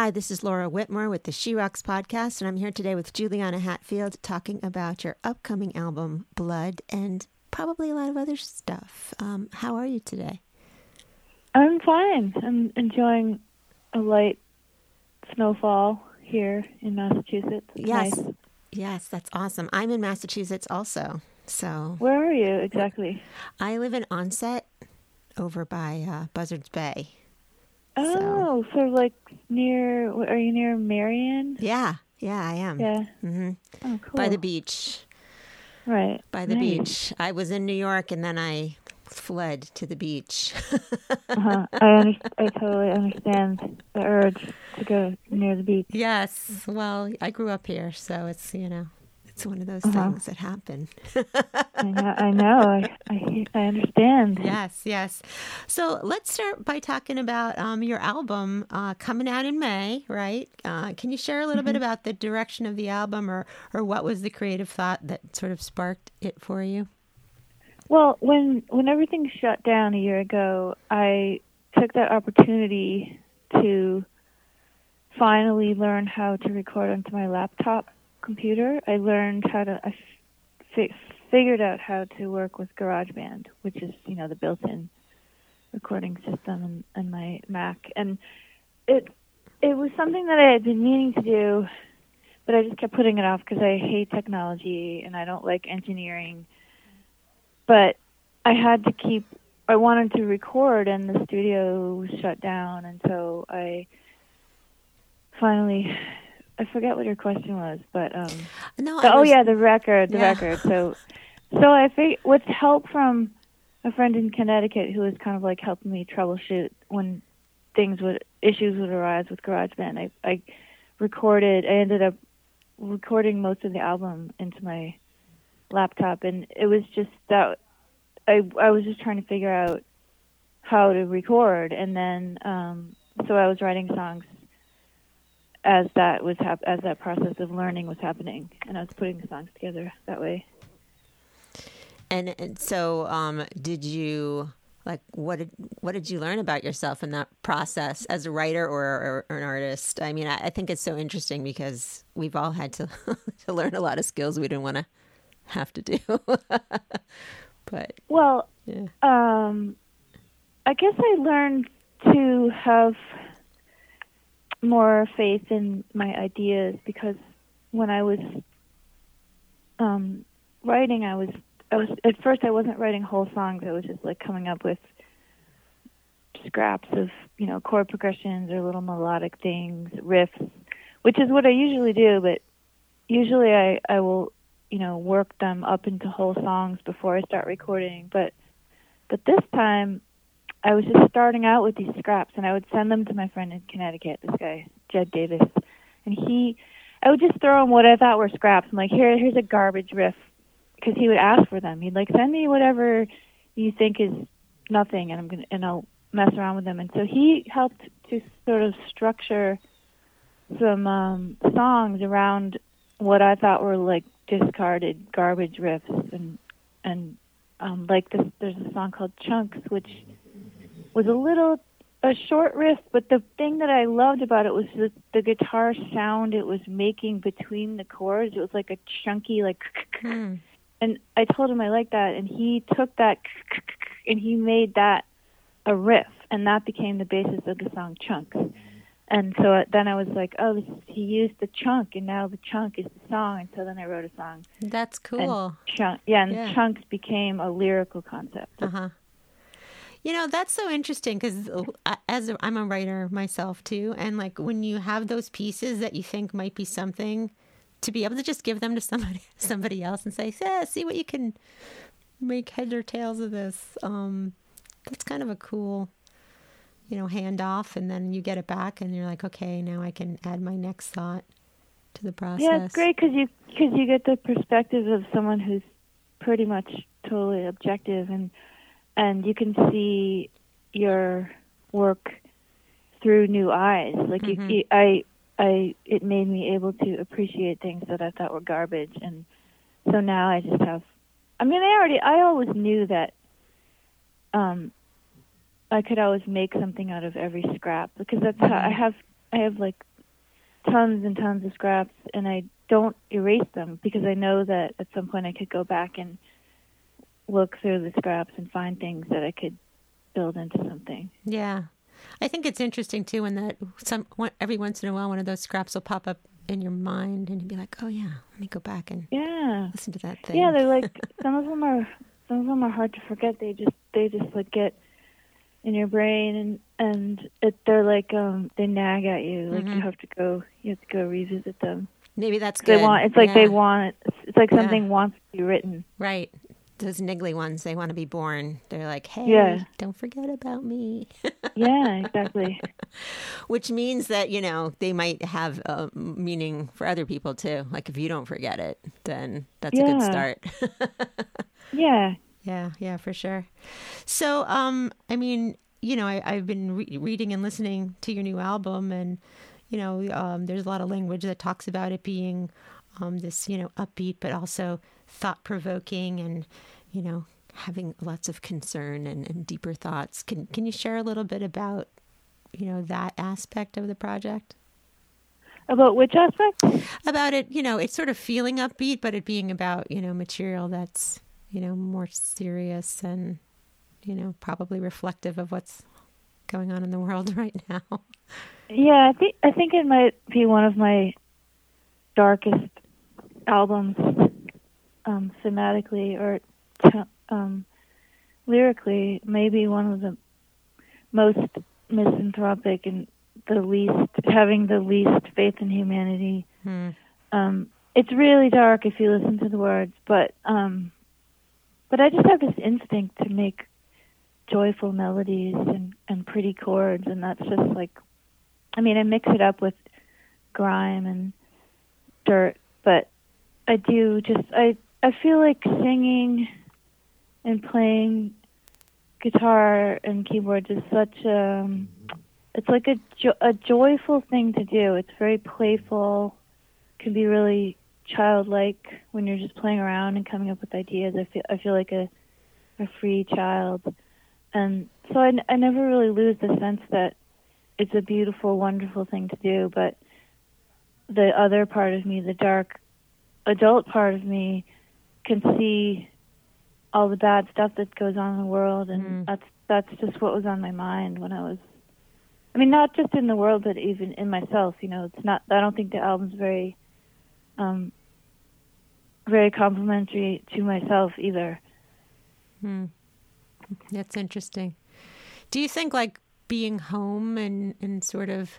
Hi, this is Laura Whitmore with the She Rocks podcast, and I'm here today with Juliana Hatfield talking about your upcoming album, Blood, and probably a lot of other stuff. Um, how are you today? I'm fine. I'm enjoying a light snowfall here in Massachusetts. It's yes. nice. Yes, that's awesome. I'm in Massachusetts also. So, Where are you exactly? I live in Onset over by uh, Buzzards Bay. Oh, sort of like near. Are you near Marion? Yeah, yeah, I am. Yeah. hmm Oh, cool. By the beach. Right. By the Nice. beach. I was in New York and then I fled to the beach. Uh-huh. I under- I totally understand the urge to go near the beach. yes. Well, I grew up here, so it's, you know, it's one of those Uh-huh. things that happen. I know. I know. I I, I understand. yes, yes. So let's start by talking about um, your album uh, coming out in May, right? Uh, can you share a little bit about the direction of the album or, or what was the creative thought that sort of sparked it for you? Well, when when everything shut down a year ago, I took that opportunity to finally learn how to record onto my laptop computer. I learned how to I fi- figured out how to work with GarageBand, which is you know the built-in recording system in, in my Mac, and it it was something that I had been meaning to do, but I just kept putting it off because I hate technology and I don't like engineering but I had to keep. I wanted to record, and the studio was shut down, and so I finally. I forget what your question was, but um. No, the- I oh yeah, the record, the Yeah. record. So, so I think with help from a friend in Connecticut who was kind of like helping me troubleshoot when things would issues would arise with GarageBand. I I recorded. I ended up recording most of the album into my laptop, and it was just that I I was just trying to figure out how to record, and then um, so I was writing songs as that was hap- as that process of learning was happening, and I was putting the songs together that way. And, and so, um, did you like what did what did you learn about yourself in that process as a writer or, or, an artist? I mean, I, I think it's so interesting because we've all had to to learn a lot of skills we didn't want to have to do. but Well, yeah, um, I guess I learned to have more faith in my ideas because when I was um, writing, I was I was at first I wasn't writing whole songs. I was just like coming up with scraps of you know chord progressions or little melodic things, riffs, which is what I usually do. But usually I I will you know work them up into whole songs before I start recording. But but this time I was just starting out with these scraps, and I would send them to my friend in Connecticut, this guy Jed Davis, and he, I would just throw him what I thought were scraps. I'm like, here, here's a garbage riff, because he would ask for them. He'd like send me whatever you think is nothing, and I'm gonna and I'll mess around with them. And so he helped to sort of structure some um, songs around what I thought were like discarded garbage riffs, and and um, like this, there's a song called Chunks, which was a little a short riff, but the thing that I loved about it was the, the guitar sound it was making between the chords. It was like a chunky, like, Hmm. and I told him I liked that, and he took that and he made that a riff, and that became the basis of the song Chunks. And so then I was like, oh, this, he used the chunk, and now the chunk is the song. And so then I wrote a song. that's cool. Chunk, yeah, and Yeah. chunks became a lyrical concept. Uh huh. You know, that's so interesting because as a, I'm a writer myself too, and like when you have those pieces that you think might be something, to be able to just give them to somebody somebody else and say, "Yeah, see what you can make heads or tails of this." Um, that's kind of a cool, you know, handoff, and then you get it back, and you're like, "Okay, now I can add my next thought to the process." Yeah, it's great because you because you get the perspective of someone who's pretty much totally objective, and and you can see your work through new eyes. Like Mhm. you, I, I, it made me able to appreciate things that I thought were garbage, and so now I just have. I mean, I already, I always knew that. Um, I could always make something out of every scrap because that's how I Mhm. have. I have like tons and tons of scraps, and I don't erase them because I know that at some point I could go back and look through the scraps and find things that I could build into something. Yeah. I think it's interesting too when that some every once in a while one of those scraps will pop up in your mind and you'd be like, "Oh yeah, let me go back and yeah listen to that thing." Yeah, they're like some of them are some of them are hard to forget. They just they just like get in your brain and and it, they're like um they nag at you. Like Mhm. you have to go you have to go revisit them. Maybe that's good. They want it's like Yeah. they want. It's like Yeah. something wants to be written. right. Those niggly ones, they want to be born. They're like, "Hey, Yeah. don't forget about me." Yeah, exactly. Which means that you know they might have a meaning for other people too. Like if you don't forget it, then that's a good start. yeah. Yeah, yeah, for sure. So, um, I mean, you know, I, I've been re- reading and listening to your new album, and you know, um, there's a lot of language that talks about it being um, this, you know, upbeat, but also thought provoking, and you know, having lots of concern and, and deeper thoughts. Can Can you share a little bit about, you know, that aspect of the project? About which aspect? About it, you know, it's sort of feeling upbeat, but it being about, you know, material that's, you know, more serious and, you know, probably reflective of what's going on in the world right now. Yeah, I think I think it might be one of my darkest albums, um, thematically or t- um, lyrically. Maybe one of the most misanthropic and the least having the least faith in humanity. Hmm. Um, it's really dark if you listen to the words, but um, but I just have this instinct to make joyful melodies and and pretty chords, and that's just like I mean, I mix it up with grime and dirt, but I do just I I feel like singing and playing guitar and keyboard is such um it's like a jo- a joyful thing to do. It's very playful, can be really childlike when you're just playing around and coming up with ideas. I feel I feel like a a free child, and so I, I never really lose the sense that it's a beautiful, wonderful thing to do. But the other part of me, the dark adult part of me, can see all the bad stuff that goes on in the world, and Mm. that's that's just what was on my mind when I was. I mean, not just in the world, but even in myself. You know, it's not. I don't think the album's very, um, very complimentary to myself either. Hmm. That's interesting. Do you think like being home and, and sort of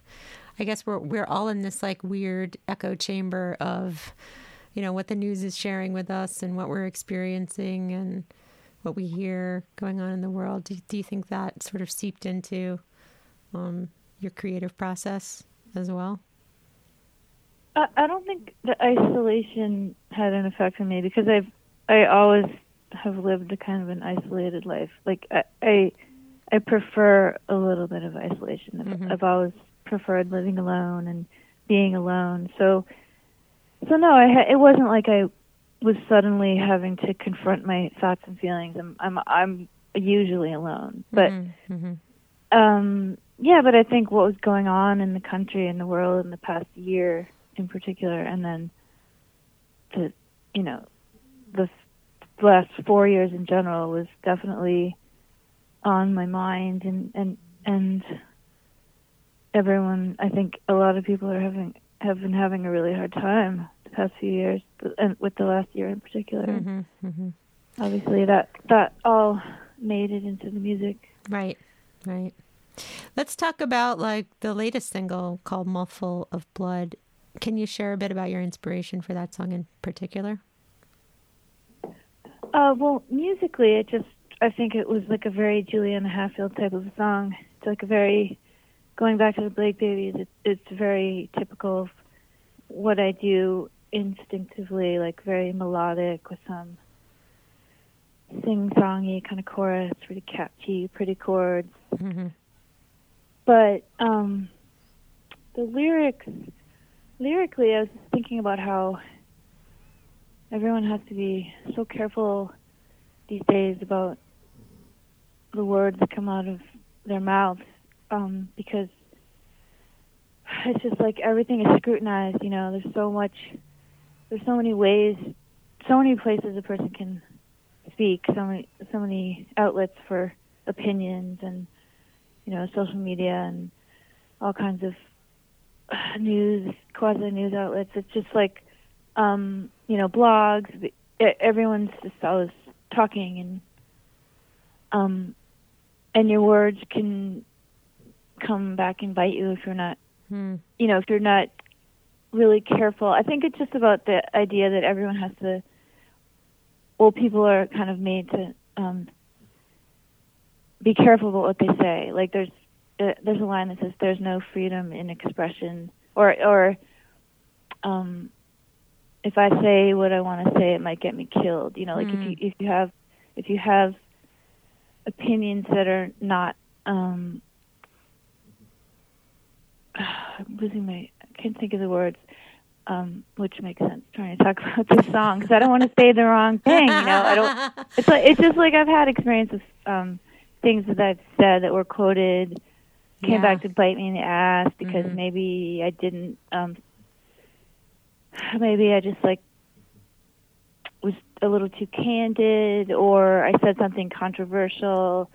I guess we're we're all in this like weird echo chamber of you know what the news is sharing with us and what we're experiencing and what we hear going on in the world. Do, do you think that sort of seeped into um, your creative process as well? I, I don't think the isolation had an effect on me because I've I always have lived a kind of an isolated life. Like I I, I prefer a little bit of isolation. I've, Mhm. I've always preferred living alone and being alone. So so no, I ha- it wasn't like I was suddenly having to confront my thoughts and feelings. I'm I'm I'm usually alone, but hmm um yeah but i think what was going on in the country and the world in the past year in particular and then the you know the last four years in general was definitely on my mind and and and everyone i think a lot of people are having have been having a really hard time the past few years and with the last year in particular hmm hmm obviously that that all made it into the music Right, right. Let's talk about like the latest single called "Mouthful of Blood." Can you share a bit about your inspiration for that song in particular? Uh, well, musically, it just I think it was like a very Juliana Hatfield type of song. It's like a very going back to the Blake Babies. It, it's very typical of what I do instinctively, like very melodic with some sing-songy kind of chorus, really catchy, pretty chords. hmm But um, the lyrics, lyrically, I was thinking about how everyone has to be so careful these days about the words that come out of their mouths um, because it's just like everything is scrutinized. You know, there's so much, there's so many ways, so many places a person can speak, so many, so many outlets for opinions, and you know, social media and all kinds of news, quasi news outlets. It's just like, um, you know, blogs. Everyone's just always talking, and um, and your words can come back and bite you if you're not, hmm. you know, if you're not really careful. I think it's just about the idea that everyone has to. Well, people are kind of made to um, be careful about what they say. Like there's uh, there's a line that says there's no freedom in expression, or or um, if I say what I want to say, it might get me killed. You know, like Mm. if you if you have if you have opinions that are not um I'm losing my I can't think of the words um which makes sense trying to talk about this song because I don't want to say the wrong thing you know I don't it's like it's just like I've had experience with um things that I've said that were quoted came Yeah. back to bite me in the ass because Mhm. maybe I didn't um maybe I just like was a little too candid or I said something controversial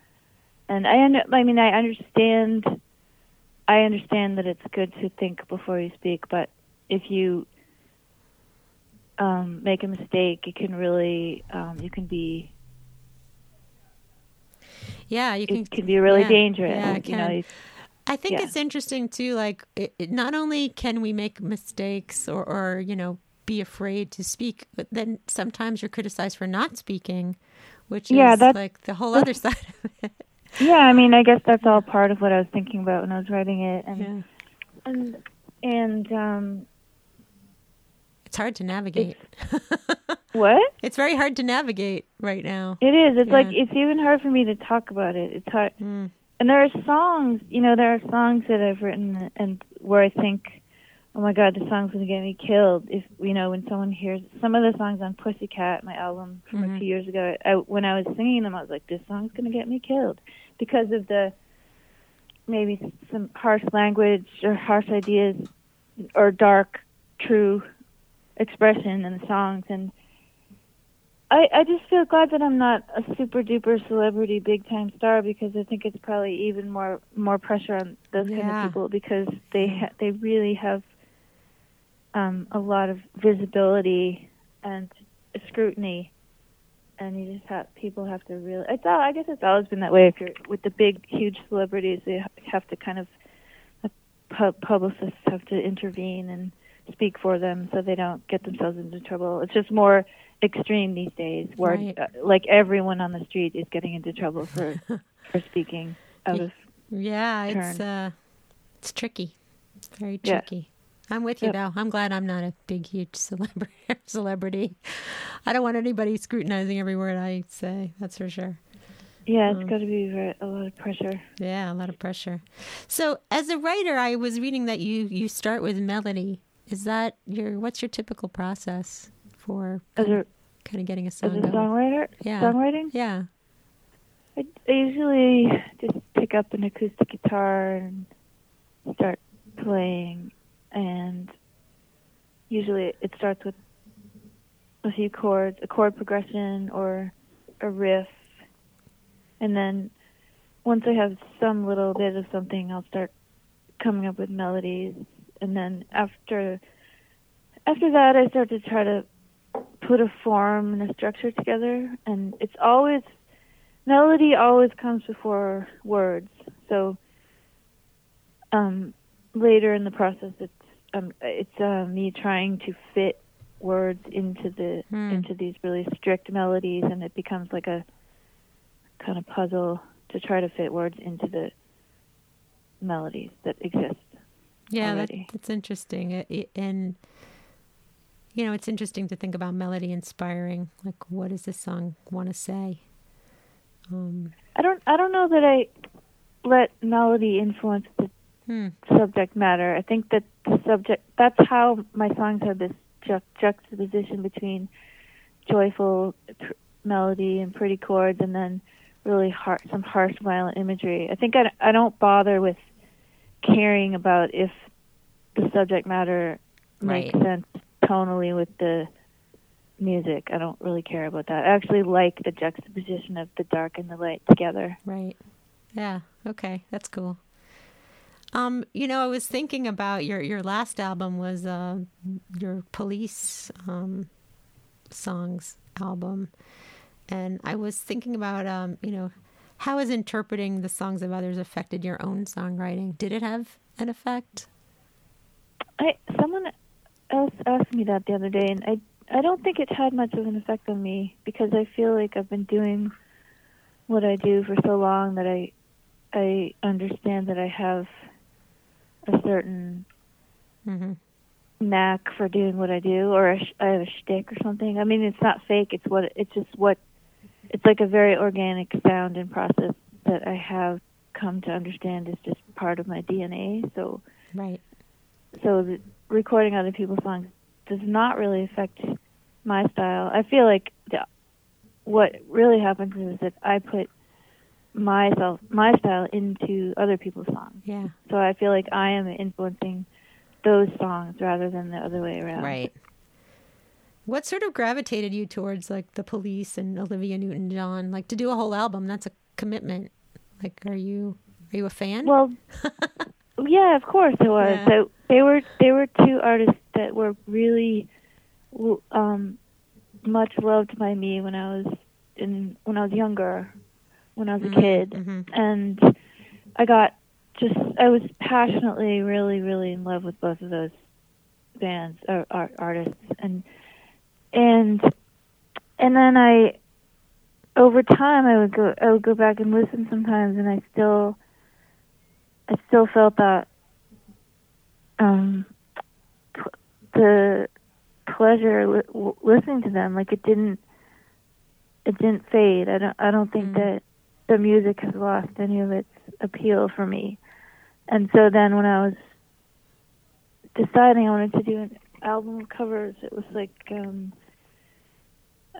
and I under, I mean I understand I understand that it's good to think before you speak but if you um make a mistake it can really um you can be Yeah, you can. it can be really yeah, dangerous Yeah, you know you- I think Yeah. it's interesting too. Like, it, it, not only can we make mistakes or, or you know, be afraid to speak, but then sometimes you're criticized for not speaking, which Yeah, is like the whole other side of it. Yeah I mean I guess that's all part of what I was thinking about when I was writing it and Yeah, and and um it's hard to navigate. what it's very hard to navigate right now. It is. It's like it's even hard for me to talk about it. It's hard. Mm. And there are songs, you know, there are songs that I've written and where I think, oh my God, the song's gonna get me killed. If you know, when someone hears some of the songs on Pussycat, my album from Mhm. a few years ago, I, when I was singing them, I was like, this song's gonna get me killed because of the maybe some harsh language or harsh ideas or dark, true expression in the songs and. I, I just feel glad that I'm not a super duper celebrity big time star because I think it's probably even more more pressure on those kind of people because they ha- they really have um, a lot of visibility and scrutiny, and you just have people have to really. It's all, I guess it's always been that way. If you're with the big huge celebrities, they have to kind of the pub- publicists have to intervene and speak for them so they don't get themselves into trouble. It's just more extreme these days, where Right. uh, like everyone on the street is getting into trouble for for speaking out of. Yeah, it's uh, it's tricky, very Yeah. I'm with you, Yep. though. I'm glad I'm not a big, huge celebrity. Celebrity. I don't want anybody scrutinizing every word I say. That's for sure. Yeah, it's Um, got to be a lot of pressure. Yeah, a lot of pressure. So, as a writer, I was reading that you you start with melody. Is that your what's your typical process for As a kind of getting a song? as a songwriter, Yeah. songwriting, Yeah. I, I usually just pick up an acoustic guitar and start playing, and usually it starts with a few chords, a chord progression or a riff, and then once I have some little bit of something, I'll start coming up with melodies, and then after after that, I start to try to put a form and a structure together, and it's always melody always comes before words. So um, later in the process, it's um, it's uh, me trying to fit words into the Hmm. into these really strict melodies, and it becomes like a kind of puzzle to try to fit words into the melodies that exist. Yeah, that, that's interesting. It, it- and you know, it's interesting to think about melody inspiring. Like, what does this song want to say? Um, I don't I don't know that I let melody influence the hmm. subject matter. I think that the subject that's how my songs have this ju- juxtaposition between joyful pr- melody and pretty chords and then really har- some harsh violent imagery. I think I, I don't bother with caring about if the subject matter Right. makes sense tonally with the music. I don't really care about that. I actually like the juxtaposition of the dark and the light together. Right. Yeah. Okay. That's cool. Um, you know, I was thinking about your your last album was uh, your police um, songs album, and I was thinking about um, you know, how has interpreting the songs of others affected your own songwriting? Did it have an effect? I someone else asked me that the other day, and I I don't think it had much of an effect on me because I feel like I've been doing what I do for so long that I I understand that I have certain Mm-hmm. knack for doing what I do, or a sh- I have a shtick or something. I mean, it's not fake. It's what it's just what it's like a very organic sound and process that I have come to understand is just part of my DNA. So Right. so the recording other people's songs does not really affect my style. I feel like the, what really happens is that I put myself my style into other people's songs. Yeah. So I feel like I am influencing those songs rather than the other way around. Right. What sort of gravitated you towards like the police and Olivia Newton John? Like to do a whole album, that's a commitment. Like are you are you a fan? Well, yeah, of course it was. Yeah. So they were they were two artists that were really um much loved by me when I was in when I was younger, when I was a kid, Mhm. and I got just I was passionately really really in love with both of those bands or, art artists. And and and then I over time I would go I would go back and listen sometimes and I still I still felt that um the pleasure li- w- listening to them. Like it didn't it didn't fade. I don't I don't think Mm. that the music has lost any of its appeal for me and so then when I was deciding I wanted to do an album of covers it was like um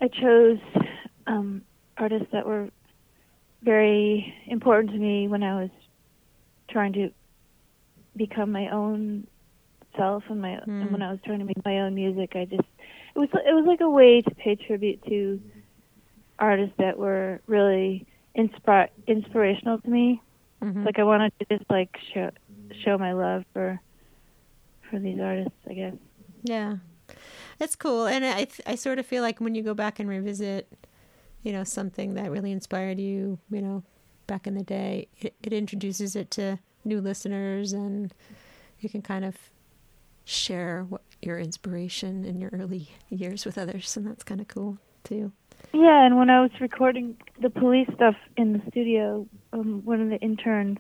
I chose um artists that were very important to me when I was trying to become my own self and my Mm. and when I was trying to make my own music I just it was it was like a way to pay tribute to artists that were really inspirational to me Mhm. like I wanted to just like show show my love for for these artists I guess Yeah, it's cool, and I th- I sort of feel like when you go back and revisit, you know, something that really inspired you, you know, back in the day, it, it introduces it to new listeners, and you can kind of share what your inspiration in your early years with others, and that's kind of cool too. Yeah, and when I was recording the police stuff in the studio, um, one of the interns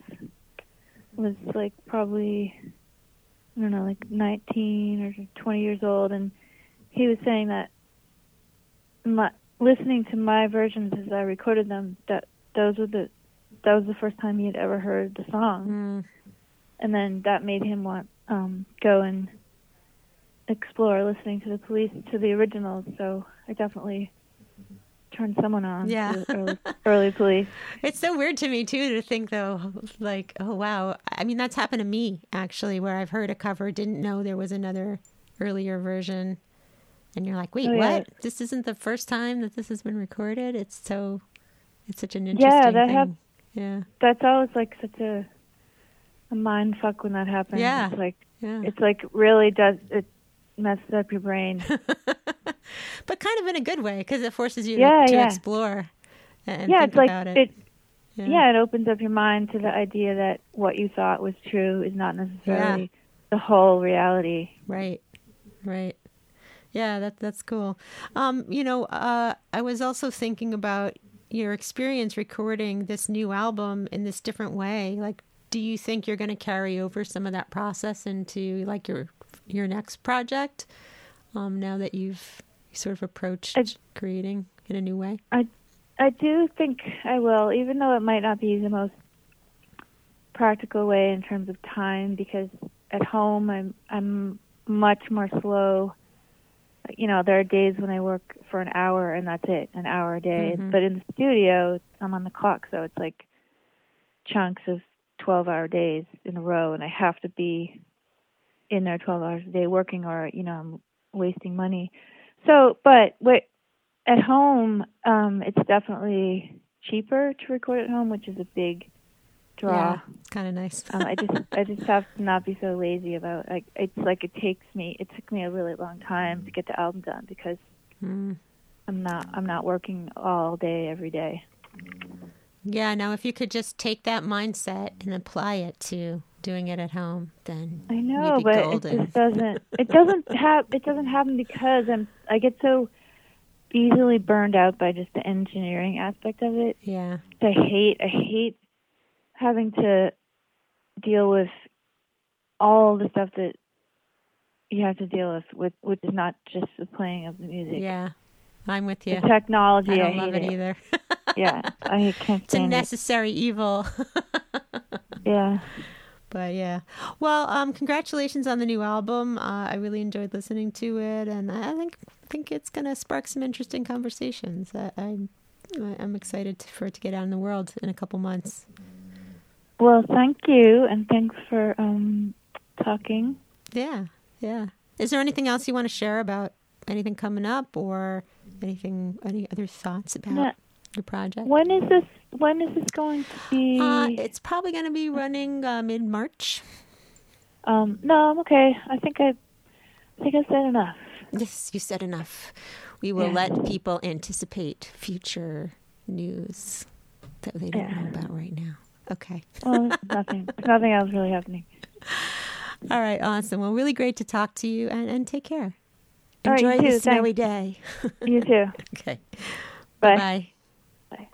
was like probably I don't know, like 19 or 20 years old, and he was saying that my, listening to my versions as I recorded them, that those were the that was the first time he had ever heard the song, Mm, and then that made him want um go and explore listening to the police to the originals. So I definitely turned someone on Yeah. early, early police. It's so weird to me too to think though, like, oh wow. I mean, that's happened to me actually, where I've heard a cover, didn't know there was another earlier version, and you're like, wait, Oh, yeah. what? This isn't the first time that this has been recorded. It's so, it's such an interesting Yeah, that thing. hap- yeah, That's always like such a a mind fuck when that happens. Yeah. It's like yeah. it's like really does it messes up your brain. but kind of in a good way because it forces you Yeah, to, yeah. explore and yeah, think it's like about it. it. yeah. it opens up your mind to the idea that what you thought was true is not necessarily the whole reality. Right. Right. Yeah, that that's cool. Um, you know, uh, I was also thinking about your experience recording this new album in this different way. Like, do you think you're going to carry over some of that process into like your your next project? Um, now that you've sort of approached I- creating in a new way. I I do think I will, even though it might not be the most practical way in terms of time, because at home I'm I'm much more slow. You know, there are days when I work for an hour and that's it, an hour a day. Mhm. But in the studio, I'm on the clock, so it's like chunks of 12-hour days in a row, and I have to be in there 12 hours a day working or you know I'm wasting money. So, but what at home um it's definitely cheaper to record at home, which is a big draw. Yeah, kind of nice. um, I just I just have to not be so lazy about like it's like it takes me it took me a really long time to get the album done because Mm. I'm not I'm not working all day every day. Yeah, now if you could just take that mindset and apply it to doing it at home, then I know, but golden. it just doesn't it doesn't have it doesn't happen because I'm I get so easily burned out by just the engineering aspect of it. yeah, I hate I hate having to deal with all the stuff that you have to deal with, with which is not just the playing of the music. yeah, I'm with The you. technology, I I, don't hate love it either. yeah, I can't it's a stand it. necessary evil. Yeah. But yeah, well, um, congratulations on the new album. Uh, I really enjoyed listening to it, and I think think it's gonna spark some interesting conversations. I, I'm I'm excited to, for it to get out in the world in a couple months. Well, thank you, and thanks for um, talking. Yeah, yeah. Is there anything else you want to share about anything coming up, or anything? Any other thoughts about No. your project? When is this? When is this going to be? Uh, it's probably going to be running uh, mid March. um, no, I'm okay. I think I, I think I said enough. Yes, you said enough. We will Yeah. let people anticipate future news that they don't Yeah. know about right now. Okay. Well, nothing. nothing else really happening. All right. Awesome. Well, really great to talk to you and, and take care. Enjoy right, too. snowy Thanks. day. you too. Okay. Bye. Bye. Bye.